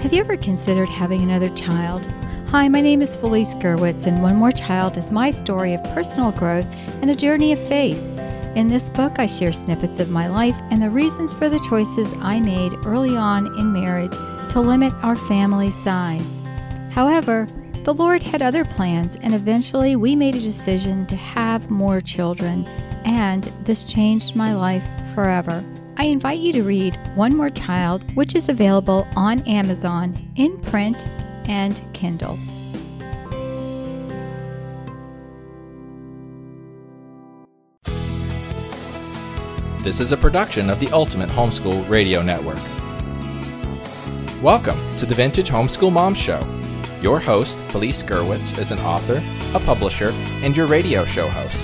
Have you ever considered having another child? Hi, my name is Felice Gerwitz, and One More Child is my story of personal growth and a journey of faith. In this book, I share snippets of my life and the reasons for the choices I made early on in marriage to limit our family size. However, the Lord had other plans, and eventually we made a decision to have more children, and this changed my life forever. I invite you to read One More Child, which is available on Amazon in print and Kindle. This is a production of the Ultimate Homeschool Radio Network. Welcome to the Vintage Homeschool Mom Show. Your host, Felice Gerwitz, is an author, a publisher, and your radio show host.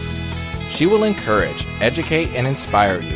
She will encourage, educate, and inspire you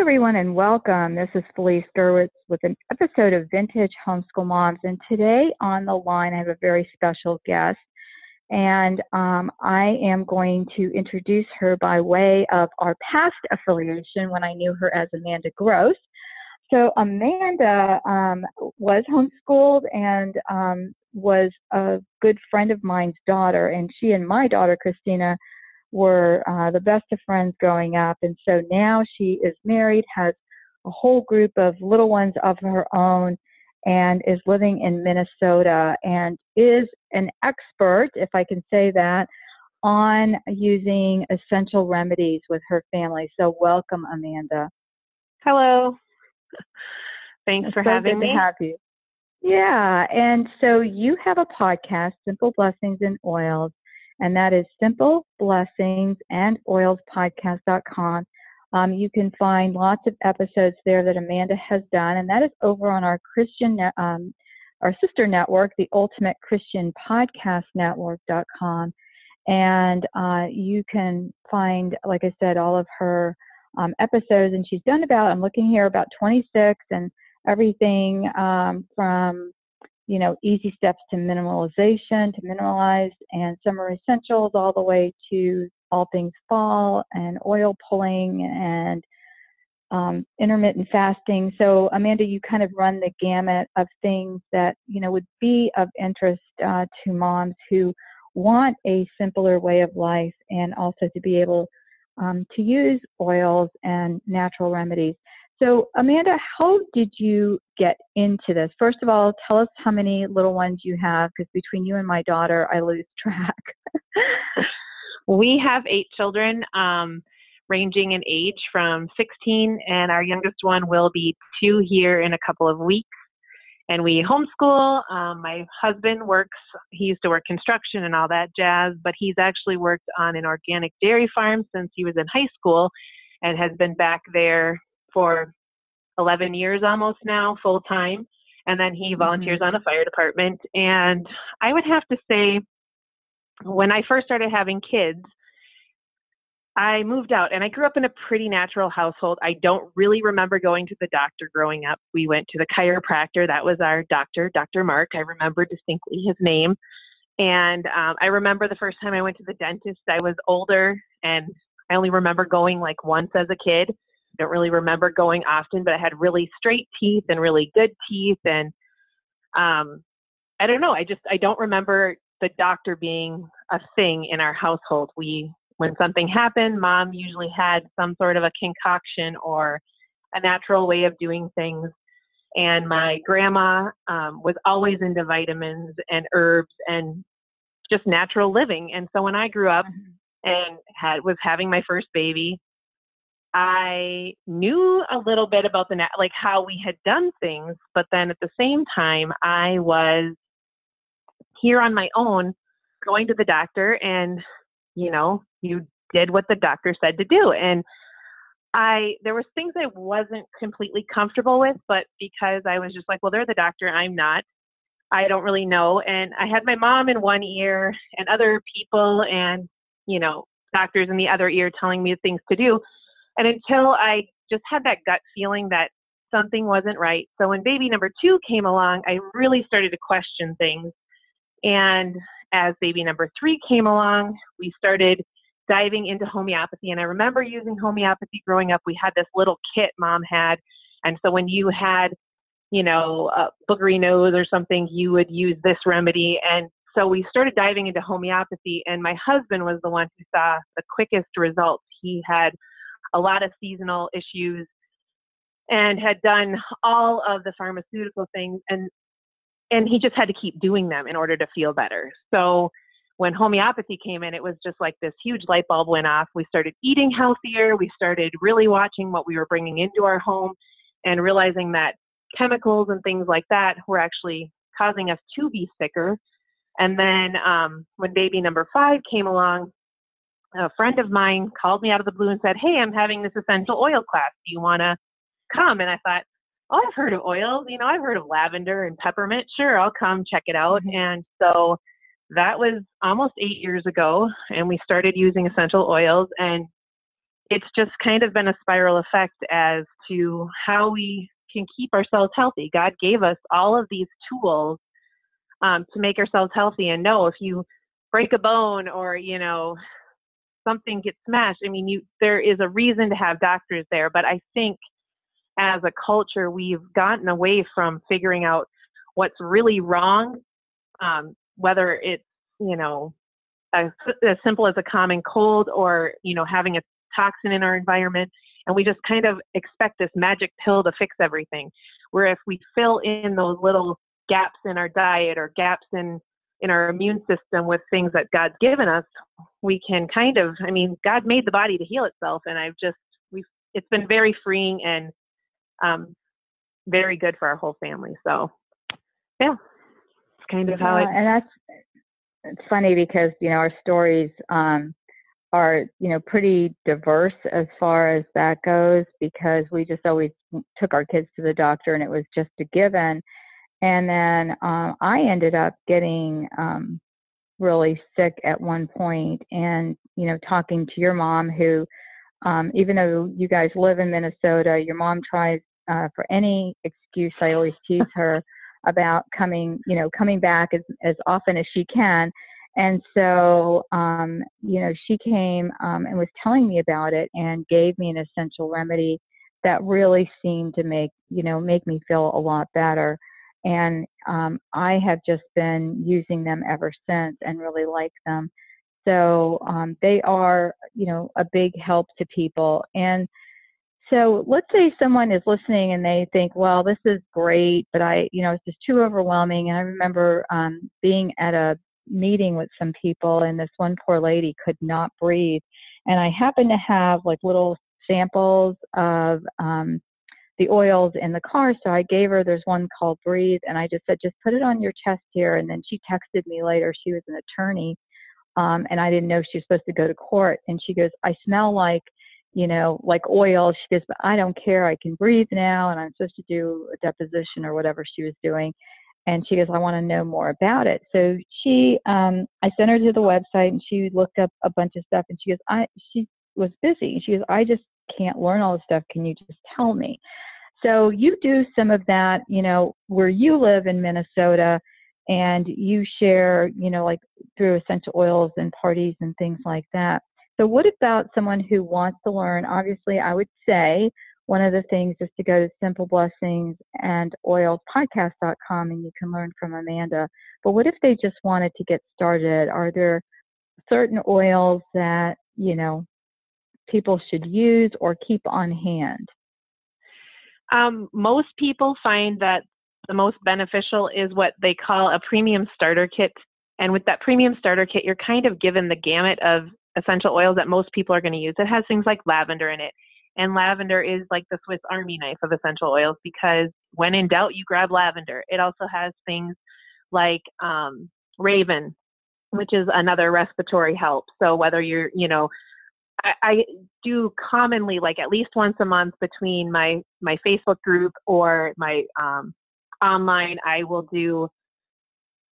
Everyone, and welcome. This is Felice Gerwitz with an episode of Vintage Homeschool Moms. And today on the line, I have a very special guest. And um, I am going to introduce her by way of our past affiliation when I knew her as Amanda Gross. So, Amanda um, was homeschooled and um, was a good friend of mine's daughter. And she and my daughter, Christina, were uh, the best of friends growing up. And so now she is married, has a whole group of little ones of her own, and is living in Minnesota and is an expert, if I can say that, on using essential remedies with her family. So welcome, Amanda. Hello. Thanks it's for so having me. To have you. Yeah, and so you have a podcast, Simple Blessings and Oils, and that is Simple Blessings and Oils Podcast.com. Um, you can find lots of episodes there that Amanda has done, and that is over on our Christian, um, our sister network, the Ultimate Christian Podcast Network.com. And uh, you can find, like I said, all of her um, episodes, and she's done about, I'm looking here, about 26, and everything um, from you know, easy steps to minimalization, to minimalize, and summer essentials, all the way to all things fall and oil pulling and um, intermittent fasting. So, Amanda, you kind of run the gamut of things that you know would be of interest uh, to moms who want a simpler way of life and also to be able um, to use oils and natural remedies. So, Amanda, how did you get into this? First of all, tell us how many little ones you have, because between you and my daughter, I lose track. we have eight children, um, ranging in age from 16, and our youngest one will be two here in a couple of weeks. And we homeschool. Um, my husband works, he used to work construction and all that jazz, but he's actually worked on an organic dairy farm since he was in high school and has been back there for 11 years almost now, full time. And then he volunteers mm-hmm. on the fire department. And I would have to say, when I first started having kids, I moved out and I grew up in a pretty natural household. I don't really remember going to the doctor growing up. We went to the chiropractor. That was our doctor, Dr. Mark. I remember distinctly his name. And um, I remember the first time I went to the dentist, I was older and I only remember going like once as a kid don't really remember going often, but I had really straight teeth and really good teeth. And um, I don't know. I just, I don't remember the doctor being a thing in our household. We, when something happened, mom usually had some sort of a concoction or a natural way of doing things. And my grandma um, was always into vitamins and herbs and just natural living. And so when I grew up mm-hmm. and had was having my first baby, I knew a little bit about the net, like how we had done things, but then at the same time, I was here on my own, going to the doctor, and you know, you did what the doctor said to do, and I there was things I wasn't completely comfortable with, but because I was just like, well, they're the doctor, I'm not. I don't really know, and I had my mom in one ear and other people, and you know, doctors in the other ear telling me things to do. And until I just had that gut feeling that something wasn't right. So when baby number two came along, I really started to question things. And as baby number three came along, we started diving into homeopathy. And I remember using homeopathy growing up. We had this little kit mom had. And so when you had, you know, a boogery nose or something, you would use this remedy. And so we started diving into homeopathy. And my husband was the one who saw the quickest results. He had a lot of seasonal issues and had done all of the pharmaceutical things and and he just had to keep doing them in order to feel better. So when homeopathy came in, it was just like this huge light bulb went off. We started eating healthier. We started really watching what we were bringing into our home and realizing that chemicals and things like that were actually causing us to be sicker. And then um, when baby number five came along, a friend of mine called me out of the blue and said, Hey, I'm having this essential oil class. Do you want to come? And I thought, Oh, I've heard of oils. You know, I've heard of lavender and peppermint. Sure, I'll come check it out. And so that was almost eight years ago, and we started using essential oils. And it's just kind of been a spiral effect as to how we can keep ourselves healthy. God gave us all of these tools um, to make ourselves healthy. And know if you break a bone or, you know, something gets smashed, I mean, you there is a reason to have doctors there. But I think as a culture, we've gotten away from figuring out what's really wrong, um, whether it's, you know, as, as simple as a common cold or, you know, having a toxin in our environment. And we just kind of expect this magic pill to fix everything. Where if we fill in those little gaps in our diet or gaps in in our immune system with things that God's given us, we can kind of I mean, God made the body to heal itself and I've just we've it's been very freeing and um, very good for our whole family. So, yeah, it's kind of how yeah, it. And that's it's funny because you know our stories um, are you know pretty diverse as far as that goes because we just always took our kids to the doctor and it was just a given. And then um, I ended up getting um, really sick at one point, and you know talking to your mom who. Um, even though you guys live in Minnesota, your mom tries uh, for any excuse. I always tease her about coming, you know, coming back as, as often as she can. And so, um, you know, she came um, and was telling me about it and gave me an essential remedy that really seemed to make, you know, make me feel a lot better. And um, I have just been using them ever since and really like them. So um, they are, you know, a big help to people. And so let's say someone is listening and they think, well, this is great, but I, you know, it's just too overwhelming. And I remember um, being at a meeting with some people, and this one poor lady could not breathe. And I happened to have like little samples of um, the oils in the car. So I gave her, there's one called Breathe, and I just said, just put it on your chest here. And then she texted me later, she was an attorney, um, and I didn't know she was supposed to go to court. And she goes, I smell like you know, like oil. She goes, but I don't care. I can breathe now, and I'm supposed to do a deposition or whatever she was doing. And she goes, I want to know more about it. So she, um, I sent her to the website, and she looked up a bunch of stuff. And she goes, I, she was busy. She goes, I just can't learn all this stuff. Can you just tell me? So you do some of that, you know, where you live in Minnesota, and you share, you know, like through essential oils and parties and things like that. So, what about someone who wants to learn? Obviously, I would say one of the things is to go to Simple Blessings and oilspodcast.com and you can learn from Amanda. But what if they just wanted to get started? Are there certain oils that, you know, people should use or keep on hand? Um, most people find that the most beneficial is what they call a premium starter kit. And with that premium starter kit, you're kind of given the gamut of essential oils that most people are going to use. It has things like lavender in it. And lavender is like the Swiss Army knife of essential oils because when in doubt, you grab lavender. It also has things like um, raven, which is another respiratory help. So whether you're, you know, I, I do commonly like at least once a month between my my Facebook group or my um, online, I will do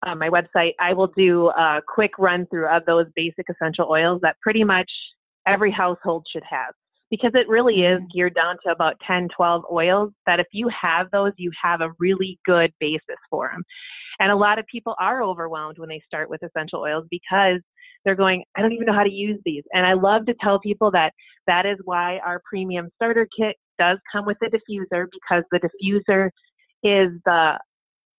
uh, my website, I will do a quick run through of those basic essential oils that pretty much every household should have because it really is mm-hmm. geared down to about 10, 12 oils that if you have those, you have a really good basis for them. And a lot of people are overwhelmed when they start with essential oils because they're going, I don't even know how to use these. And I love to tell people that that is why our premium starter kit does come with a diffuser because the diffuser is the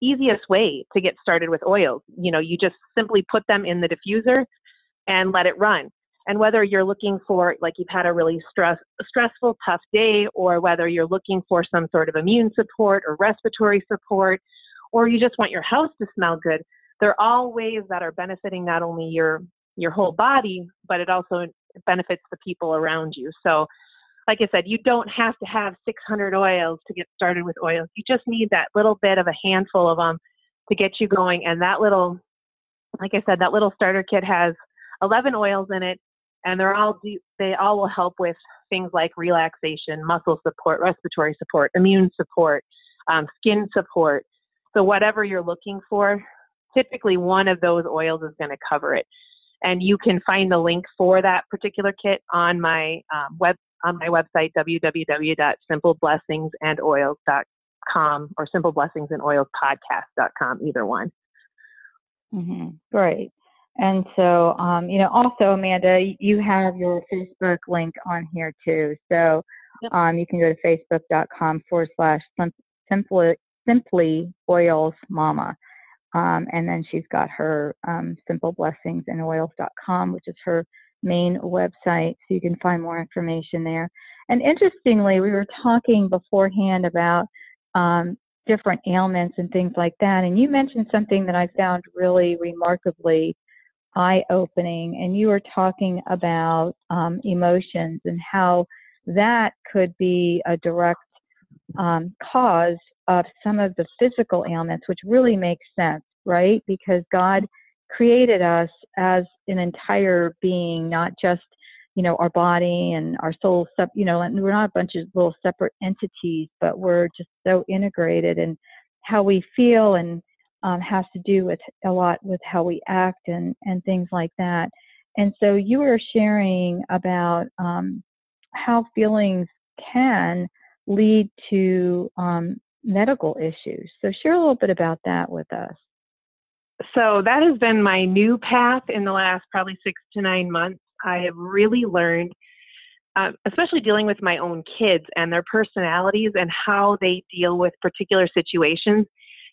easiest way to get started with oils. You know, you just simply put them in the diffuser and let it run. And whether you're looking for, like you've had a really stress, stressful, tough day, or whether you're looking for some sort of immune support or respiratory support, or you just want your house to smell good, they're all ways that are benefiting not only your your whole body, but it also benefits the people around you. So, like I said, you don't have to have 600 oils to get started with oils. You just need that little bit of a handful of them to get you going. And that little, like I said, that little starter kit has 11 oils in it, and they're all they all will help with things like relaxation, muscle support, respiratory support, immune support, um, skin support. So whatever you're looking for, typically one of those oils is going to cover it. And you can find the link for that particular kit on my um, web on my website www.simpleblessingsandoils.com or simpleblessingsandoilspodcast.com, either one. Mm-hmm. Great. And so, um, you know, also, Amanda, you have your Facebook link on here too. So um, you can go to facebook.com forward slash simply, simply oils mama. Um, and then she's got her um, simpleblessingsandoils.com, which is her main website. So you can find more information there. And interestingly, we were talking beforehand about um, different ailments and things like that. And you mentioned something that I found really remarkably eye opening. And you were talking about um, emotions and how that could be a direct um, cause of some of the physical ailments, which really makes sense, right? Because God created us as an entire being, not just you know our body and our soul you know and we're not a bunch of little separate entities but we're just so integrated and how we feel and um, has to do with a lot with how we act and and things like that and so you were sharing about um, how feelings can lead to um, medical issues. So share a little bit about that with us. So that has been my new path in the last probably six to nine months. I have really learned, uh, especially dealing with my own kids and their personalities and how they deal with particular situations.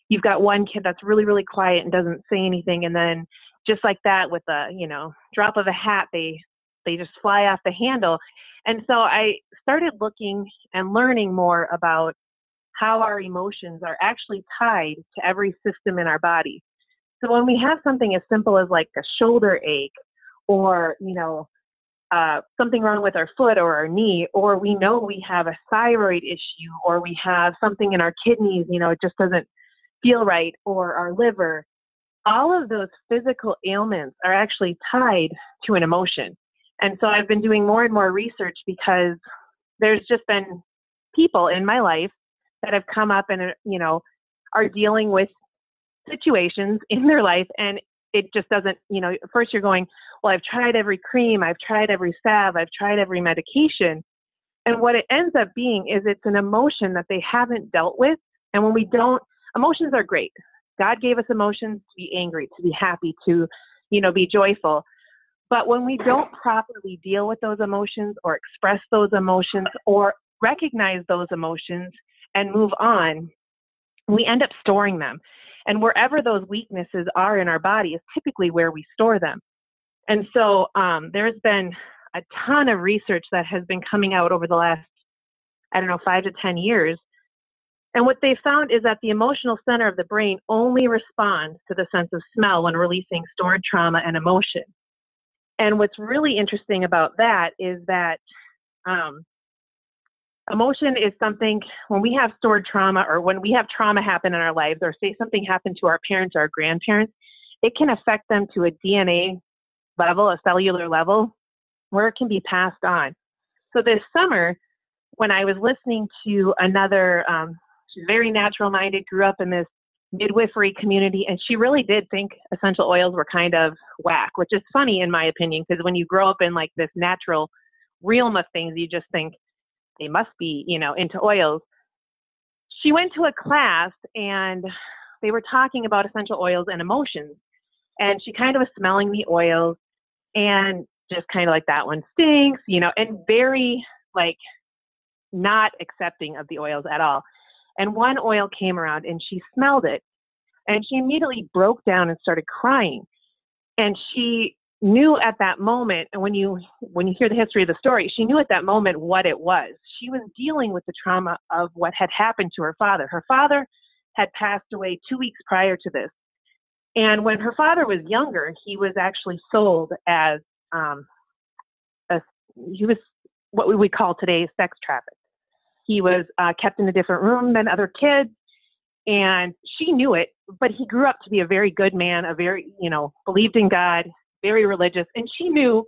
You've got one kid that's really, really quiet and doesn't say anything, and then just like that, with a you know drop of a hat, they they just fly off the handle. And so I started looking and learning more about how our emotions are actually tied to every system in our body. So when we have something as simple as like a shoulder ache or, you know, uh, something wrong with our foot or our knee, or we know we have a thyroid issue, or we have something in our kidneys, you know, it just doesn't feel right, or our liver, all of those physical ailments are actually tied to an emotion. And so I've been doing more and more research because there's just been people in my life that have come up and uh, you know are dealing with situations in their life and it just doesn't you know first you're going well i've tried every cream i've tried every salve i've tried every medication and what it ends up being is it's an emotion that they haven't dealt with and when we don't emotions are great. God gave us emotions to be angry to be happy to you know be joyful. But when we don't properly deal with those emotions or express those emotions or recognize those emotions and move on, we end up storing them. And wherever those weaknesses are in our body is typically where we store them. And so um, there's been a ton of research that has been coming out over the last, I don't know, five to 10 years. And what they found is that the emotional center of the brain only responds to the sense of smell when releasing stored trauma and emotion. And what's really interesting about that is that um, emotion is something when we have stored trauma or when we have trauma happen in our lives or say something happened to our parents or our grandparents it can affect them to a dna level a cellular level where it can be passed on. So this summer when i was listening to another um, very natural minded grew up in this midwifery community, and she really did think essential oils were kind of whack, which is funny in my opinion, because when you grow up in like this natural realm of things, you just think they must be, you know, into oils. She went to a class and they were talking about essential oils and emotions. And she kind of was smelling the oils and just kind of like that one stinks, you know, and very like not accepting of the oils at all. And one oil came around and she smelled it and she immediately broke down and started crying. And she knew at that moment and when you when you hear the history of the story she knew at that moment what it was. She was dealing with the trauma of what had happened to her father. Her father had passed away 2 weeks prior to this. And when her father was younger he was actually sold as um a, he was what we would call today sex trafficked. He was uh, kept in a different room than other kids, and she knew it. But he grew up to be a very good man, a very, you know, believed in God, very religious, and she knew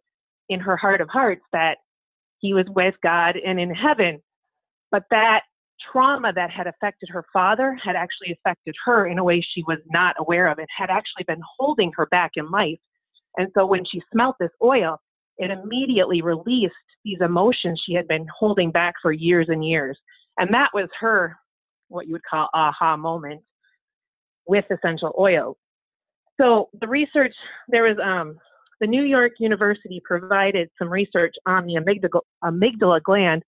in her heart of hearts that he was with God and in heaven. But that trauma that had affected her father had actually affected her in a way she was not aware of. It had actually been holding her back in life. And so when she smelt this oil, it immediately released these emotions she had been holding back for years and years. And that was her, what you would call aha moment with essential oils. So the research, there was um, the New York University provided some research on the amygdala, amygdala gland,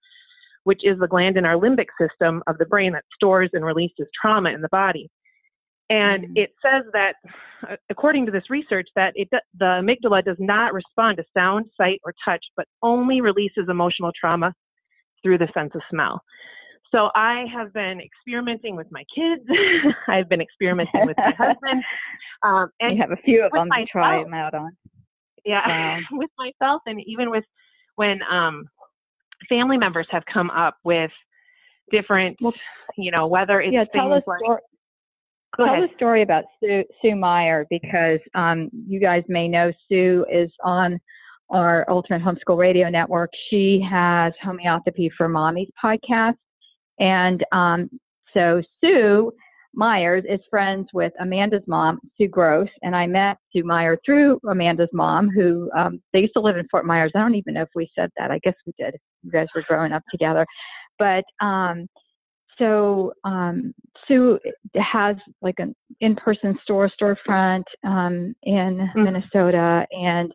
which is the gland in our limbic system of the brain that stores and releases trauma in the body. And mm-hmm. it says that, according to this research, that it, the amygdala does not respond to sound, sight, or touch, but only releases emotional trauma through the sense of smell. So I have been experimenting with my kids. I've been experimenting with my husband. Um, and you have a few of them myself, to try them out on. Yeah, with myself, and even with when um, family members have come up with different, well, you know, whether it's yeah, tell us like, Tell ahead. the story about Sue, Sue Meyer because um, you guys may know Sue is on our Ultimate Homeschool Radio Network. She has Homeopathy for Mommies podcast. And um, so Sue Myers is friends with Amanda's mom, Sue Gross, and I met Sue Myers through Amanda's mom, who um, they used to live in Fort Myers. I don't even know if we said that. I guess we did. You guys were growing up together. But um, so um, Sue has like an in-person store storefront um, in mm-hmm. Minnesota, and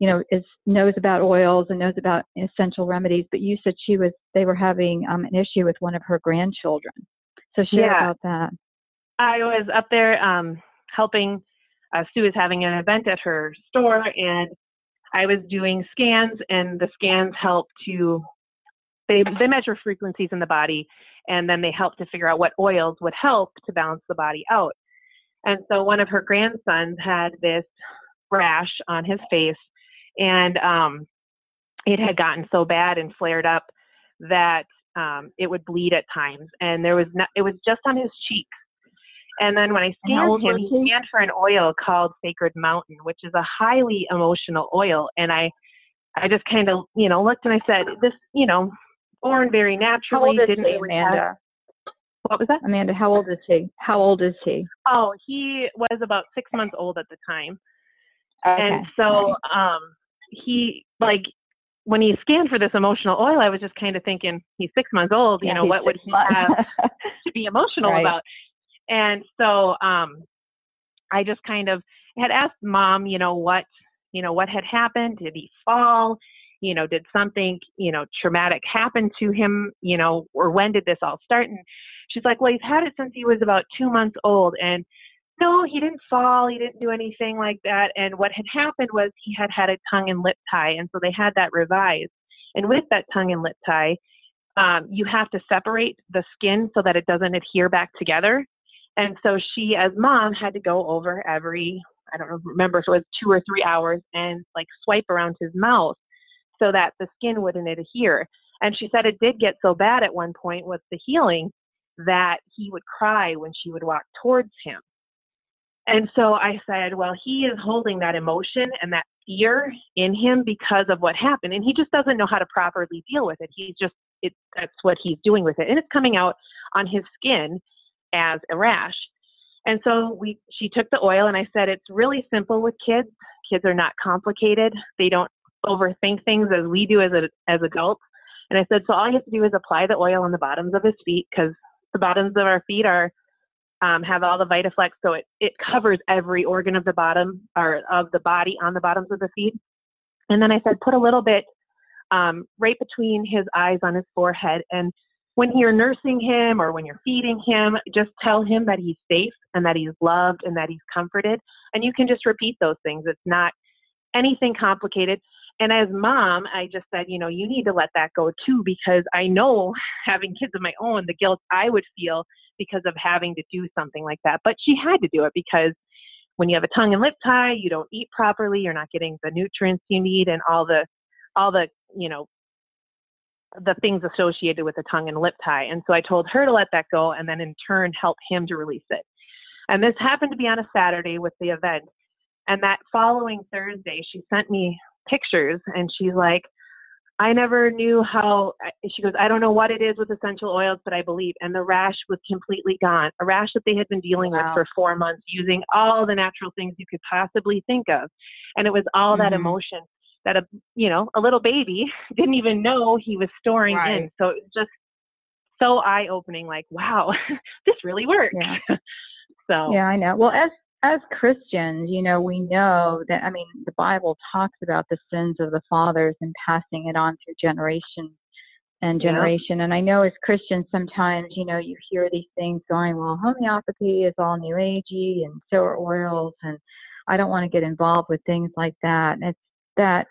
you know is knows about oils and knows about essential remedies. But you said she was they were having um, an issue with one of her grandchildren. So share yeah. about that. I was up there um, helping. Uh, Sue is having an event at her store, and I was doing scans, and the scans help to they they measure frequencies in the body and then they help to figure out what oils would help to balance the body out. And so one of her grandsons had this rash on his face, and um, it had gotten so bad and flared up that um, it would bleed at times, and there was not, it was just on his cheeks. And then when I scanned him, he scanned for an oil called Sacred Mountain, which is a highly emotional oil. And I, I just kind of, you know, looked and I said, this, you know, born very naturally. How old is didn't he, Amanda? Have... What was that? Amanda, how old is he? How old is he? Oh, he was about six months old at the time. Okay. And so um, he, like, when he scanned for this emotional oil, I was just kind of thinking, he's six months old, you yeah, know, what would he months. have to be emotional right. about? And so um, I just kind of had asked mom, you know, what, you know, what had happened? Did he fall? you know, did something, you know, traumatic happen to him, you know, or when did this all start? And she's like, well, he's had it since he was about two months old. And no, he didn't fall. He didn't do anything like that. And what had happened was he had had a tongue and lip tie. And so they had that revised. And with that tongue and lip tie, um, you have to separate the skin so that it doesn't adhere back together. And so she, as mom, had to go over every, I don't remember if it was two or three hours and like swipe around his mouth so that the skin wouldn't adhere. And she said it did get so bad at one point with the healing that he would cry when she would walk towards him. And so I said, well, he is holding that emotion and that fear in him because of what happened. And he just doesn't know how to properly deal with it. He's just, it, that's what he's doing with it. And it's coming out on his skin as a rash. And so we she took the oil and I said it's really simple with kids. Kids are not complicated. They don't overthink things as we do as a, as adults. And I said so all you have to do is apply the oil on the bottoms of his feet because the bottoms of our feet are um, have all the Vitaflex, so it, it covers every organ of the bottom or of the body on the bottoms of the feet. And then I said, put a little bit um, right between his eyes on his forehead. And when you're nursing him or when you're feeding him, just tell him that he's safe and that he's loved and that he's comforted. And you can just repeat those things. It's not anything complicated. And as mom, I just said, you know, you need to let that go too, because I know having kids of my own, the guilt I would feel because of having to do something like that. But she had to do it because when you have a tongue and lip tie, you don't eat properly, you're not getting the nutrients you need and all the all the, you know, the things associated with a tongue and lip tie. And so I told her to let that go and then in turn help him to release it. And this happened to be on a Saturday with the event. And that following Thursday, she sent me pictures and she's like, I never knew how, she goes, I don't know what it is with essential oils, but I believe. And the rash was completely gone. A rash that they had been dealing wow. with for four months using all the natural things you could possibly think of. And it was all mm-hmm. that emotion that a, you know, a little baby didn't even know he was storing right. in. So it was just so eye opening, like, wow, this really works. Yeah. so, yeah, I know. Well, as as Christians, you know, we know that, I mean, the Bible talks about the sins of the fathers and passing it on through generation and generation. Yeah. And I know as Christians, sometimes, you know, you hear these things going, well, homeopathy is all new agey and so are oils. And I don't want to get involved with things like that. And it's that,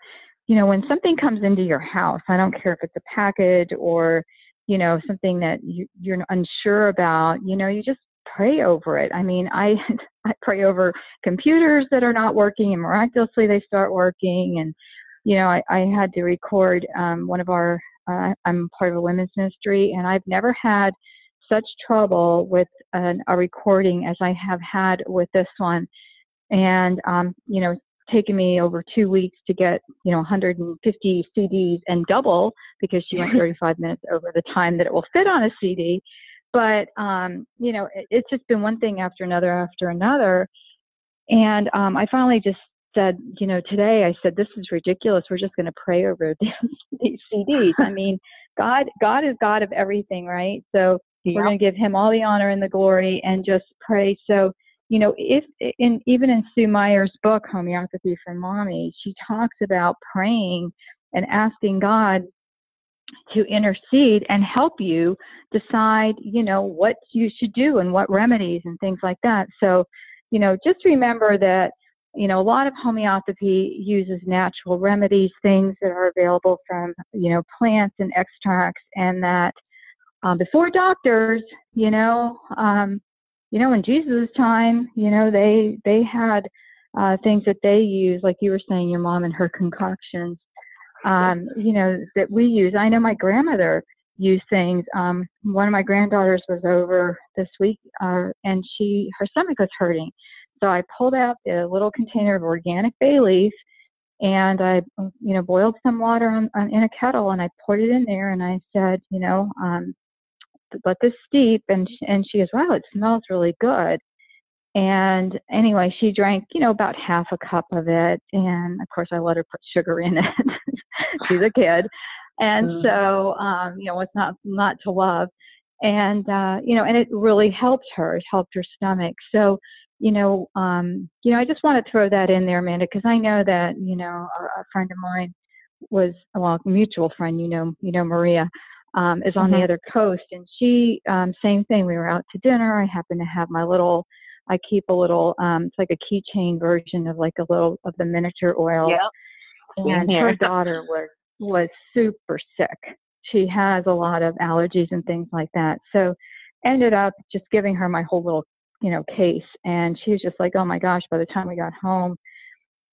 you know, when something comes into your house, I don't care if it's a package or, you know, something that you, you're unsure about, you know, you just pray over it. I mean, I I pray over computers that are not working and miraculously they start working. And you know, I, I had to record um, one of our. Uh, I'm part of a women's ministry, and I've never had such trouble with an, a recording as I have had with this one. And um, you know, taken me over two weeks to get you know 150 CDs and double because she went 35 minutes over the time that it will fit on a CD but um, you know, it, it's just been one thing after another after another. And um, I finally just said, you know, today I said, this is ridiculous. We're just going to pray over these, CDs. I mean, God, God is God of everything, right? So yeah. we're going to give Him all the honor and the glory, and just pray. So, you know, if in even in Sue Meyer's book, Homeopathy for Mommy, she talks about praying and asking God to intercede and help you decide, you know, what you should do and what remedies and things like that. So, you know, just remember that, you know, a lot of homeopathy uses natural remedies, things that are available from, you know, plants and extracts, and that um, before doctors, you know, um, you know, in Jesus' time, you know, they they had uh, things that they used, like you were saying, your mom and her concoctions um, you know, that we use. I know my grandmother used things. Um, one of my granddaughters was over this week, uh, and she her stomach was hurting. So I pulled out a little container of organic bay leaf, and I, you know, boiled some water on, on, in a kettle, and I poured it in there, and I said, you know, um, let this steep, and and she goes, wow, it smells really good. And anyway, she drank, you know, about half a cup of it. And of course, I let her put sugar in it. She's a kid. And mm. so, um, you know, what's not, not to love. And, uh, you know, and it really helped her. It helped her stomach. So, you know, um, you know, I just want to throw that in there, Amanda, because I know that, you know, a, a friend of mine was, well, a mutual friend, you know, you know, Maria, um, is on mm-hmm. the other coast. And she, um, same thing. We were out to dinner. I happened to have my little, I keep a little, um, it's like a keychain version of like a little of the miniature oil. Yep. And her daughter was was super sick. She has a lot of allergies and things like that. So ended up just giving her my whole little, you know, case. And she was just like, oh my gosh, by the time we got home,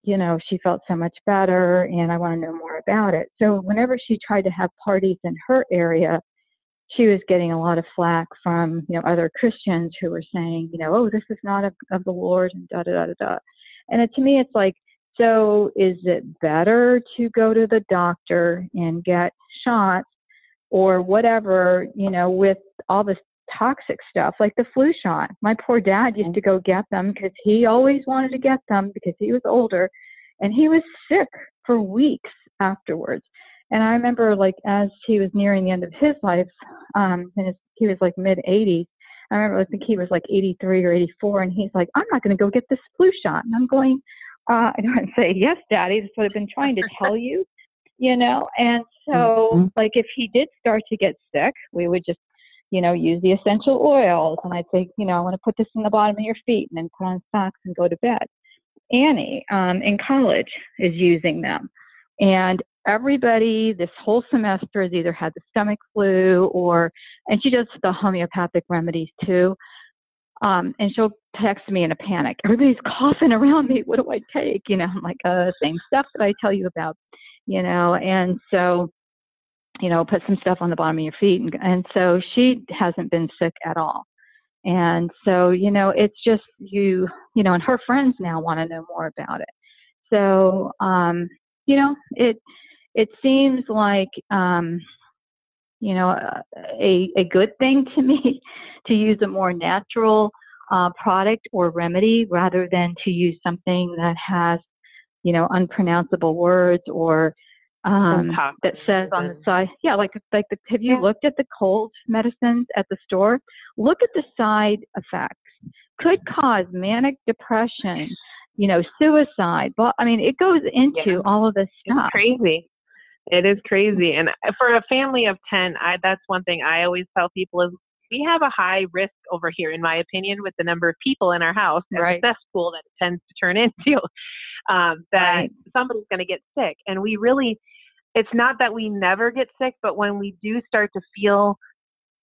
you know, she felt so much better and I want to know more about it. So whenever she tried to have parties in her area, she was getting a lot of flack from you know other Christians who were saying you know oh this is not of, of the Lord and da da da da da, and it, to me it's like so is it better to go to the doctor and get shots or whatever you know with all this toxic stuff like the flu shot. My poor dad used to go get them because he always wanted to get them because he was older and he was sick for weeks afterwards. And I remember like as he was nearing the end of his life, um, and his, he was like mid 80s. I remember I think he was like 83 or 84, and he's like, "I'm not going to go get this flu shot." And I'm going, uh, I don't say, "Yes, Daddy." That's what I've been trying to tell you, you know. And so, mm-hmm. like, if he did start to get sick, we would just, you know, use the essential oils, and I'd say, you know, I want to put this in the bottom of your feet, and then put on socks and go to bed. Annie um, in college is using them. And everybody this whole semester has either had the stomach flu or, and she does the homeopathic remedies too. Um, and she'll text me in a panic. Everybody's coughing around me. What do I take? You know, I'm like, uh, same stuff that I tell you about, you know, and so, you know, put some stuff on the bottom of your feet. And, and so she hasn't been sick at all. And so, you know, it's just you, you know, and her friends now want to know more about it. So, um, you know, it it seems like um, you know a a good thing to me to use a more natural uh, product or remedy rather than to use something that has you know unpronounceable words or um, that says on the side, yeah, like like the, have you yeah. looked at the cold medicines at the store? Look at the side effects. Could cause manic depression, you know, suicide. But I mean, it goes into yeah. all of this stuff. It's crazy. It is crazy. And for a family of 10, I, that's one thing I always tell people is we have a high risk over here, in my opinion, with the number of people in our house and right. the cesspool that it tends to turn into, um, that right. somebody's going to get sick. And we really, it's not that we never get sick, but when we do start to feel,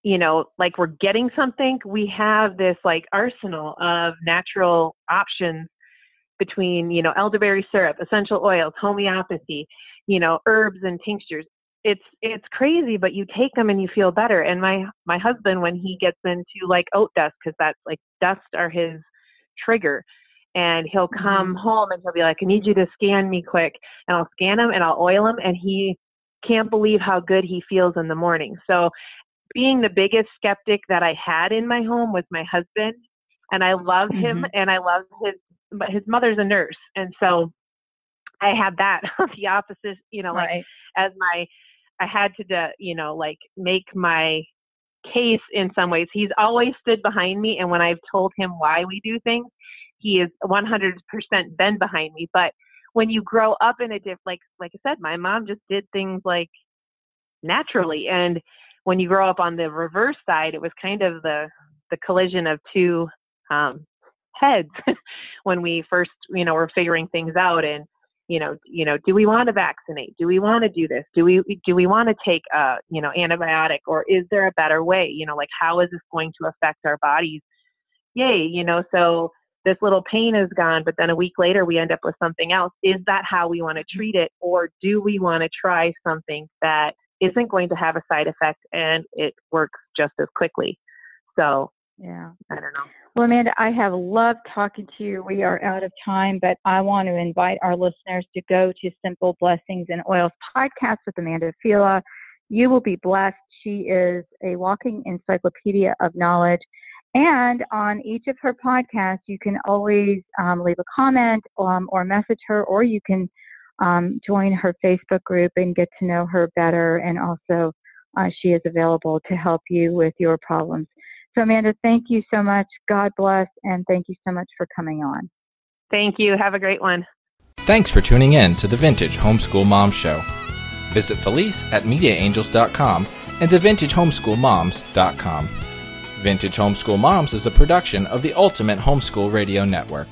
you know, like we're getting something, we have this like arsenal of natural options between, you know, elderberry syrup, essential oils, homeopathy, you know, herbs and tinctures. It's it's crazy, but you take them and you feel better. And my my husband, when he gets into like oat dust, because that's like dust are his trigger, and he'll come mm-hmm. home and he'll be like, "I need you to scan me quick," and I'll scan him and I'll oil him, and he can't believe how good he feels in the morning. So, being the biggest skeptic that I had in my home was my husband, and I love him mm-hmm. and I love his but his mother's a nurse, and so I had that the opposite, you know, like right. as my I had to, you know, like make my case in some ways. He's always stood behind me, and when I've told him why we do things, he is 100% been behind me. But when you grow up in a diff, like like I said, my mom just did things like naturally, and when you grow up on the reverse side, it was kind of the the collision of two um, heads when we first, you know, were figuring things out and you know, you know, do we want to vaccinate? Do we want to do this? Do we do we want to take a, you know, antibiotic or is there a better way? You know, like how is this going to affect our bodies? Yay, you know, so this little pain is gone, but then a week later we end up with something else. Is that how we want to mm-hmm. treat it? Or do we want to try something that isn't going to have a side effect and it works just as quickly? So, yeah, I don't know. Well, Amanda, I have loved talking to you. We are out of time, but I want to invite our listeners to go to Simple Blessings and Oils podcast with Amanda Filla. You will be blessed. She is a walking encyclopedia of knowledge. And on each of her podcasts, you can always um, leave a comment um, or message her, or you can um, join her Facebook group and get to know her better. And also, uh, she is available to help you with your problems. So, Amanda, thank you so much. God bless, and thank you so much for coming on. Thank you. Have a great one. Thanks for tuning in to the Vintage Homeschool Mom Show. Visit Felice at MediaAngels.com and TheVintageHomeschoolMoms.com. Vintage Homeschool Moms is a production of the Ultimate Homeschool Radio Network.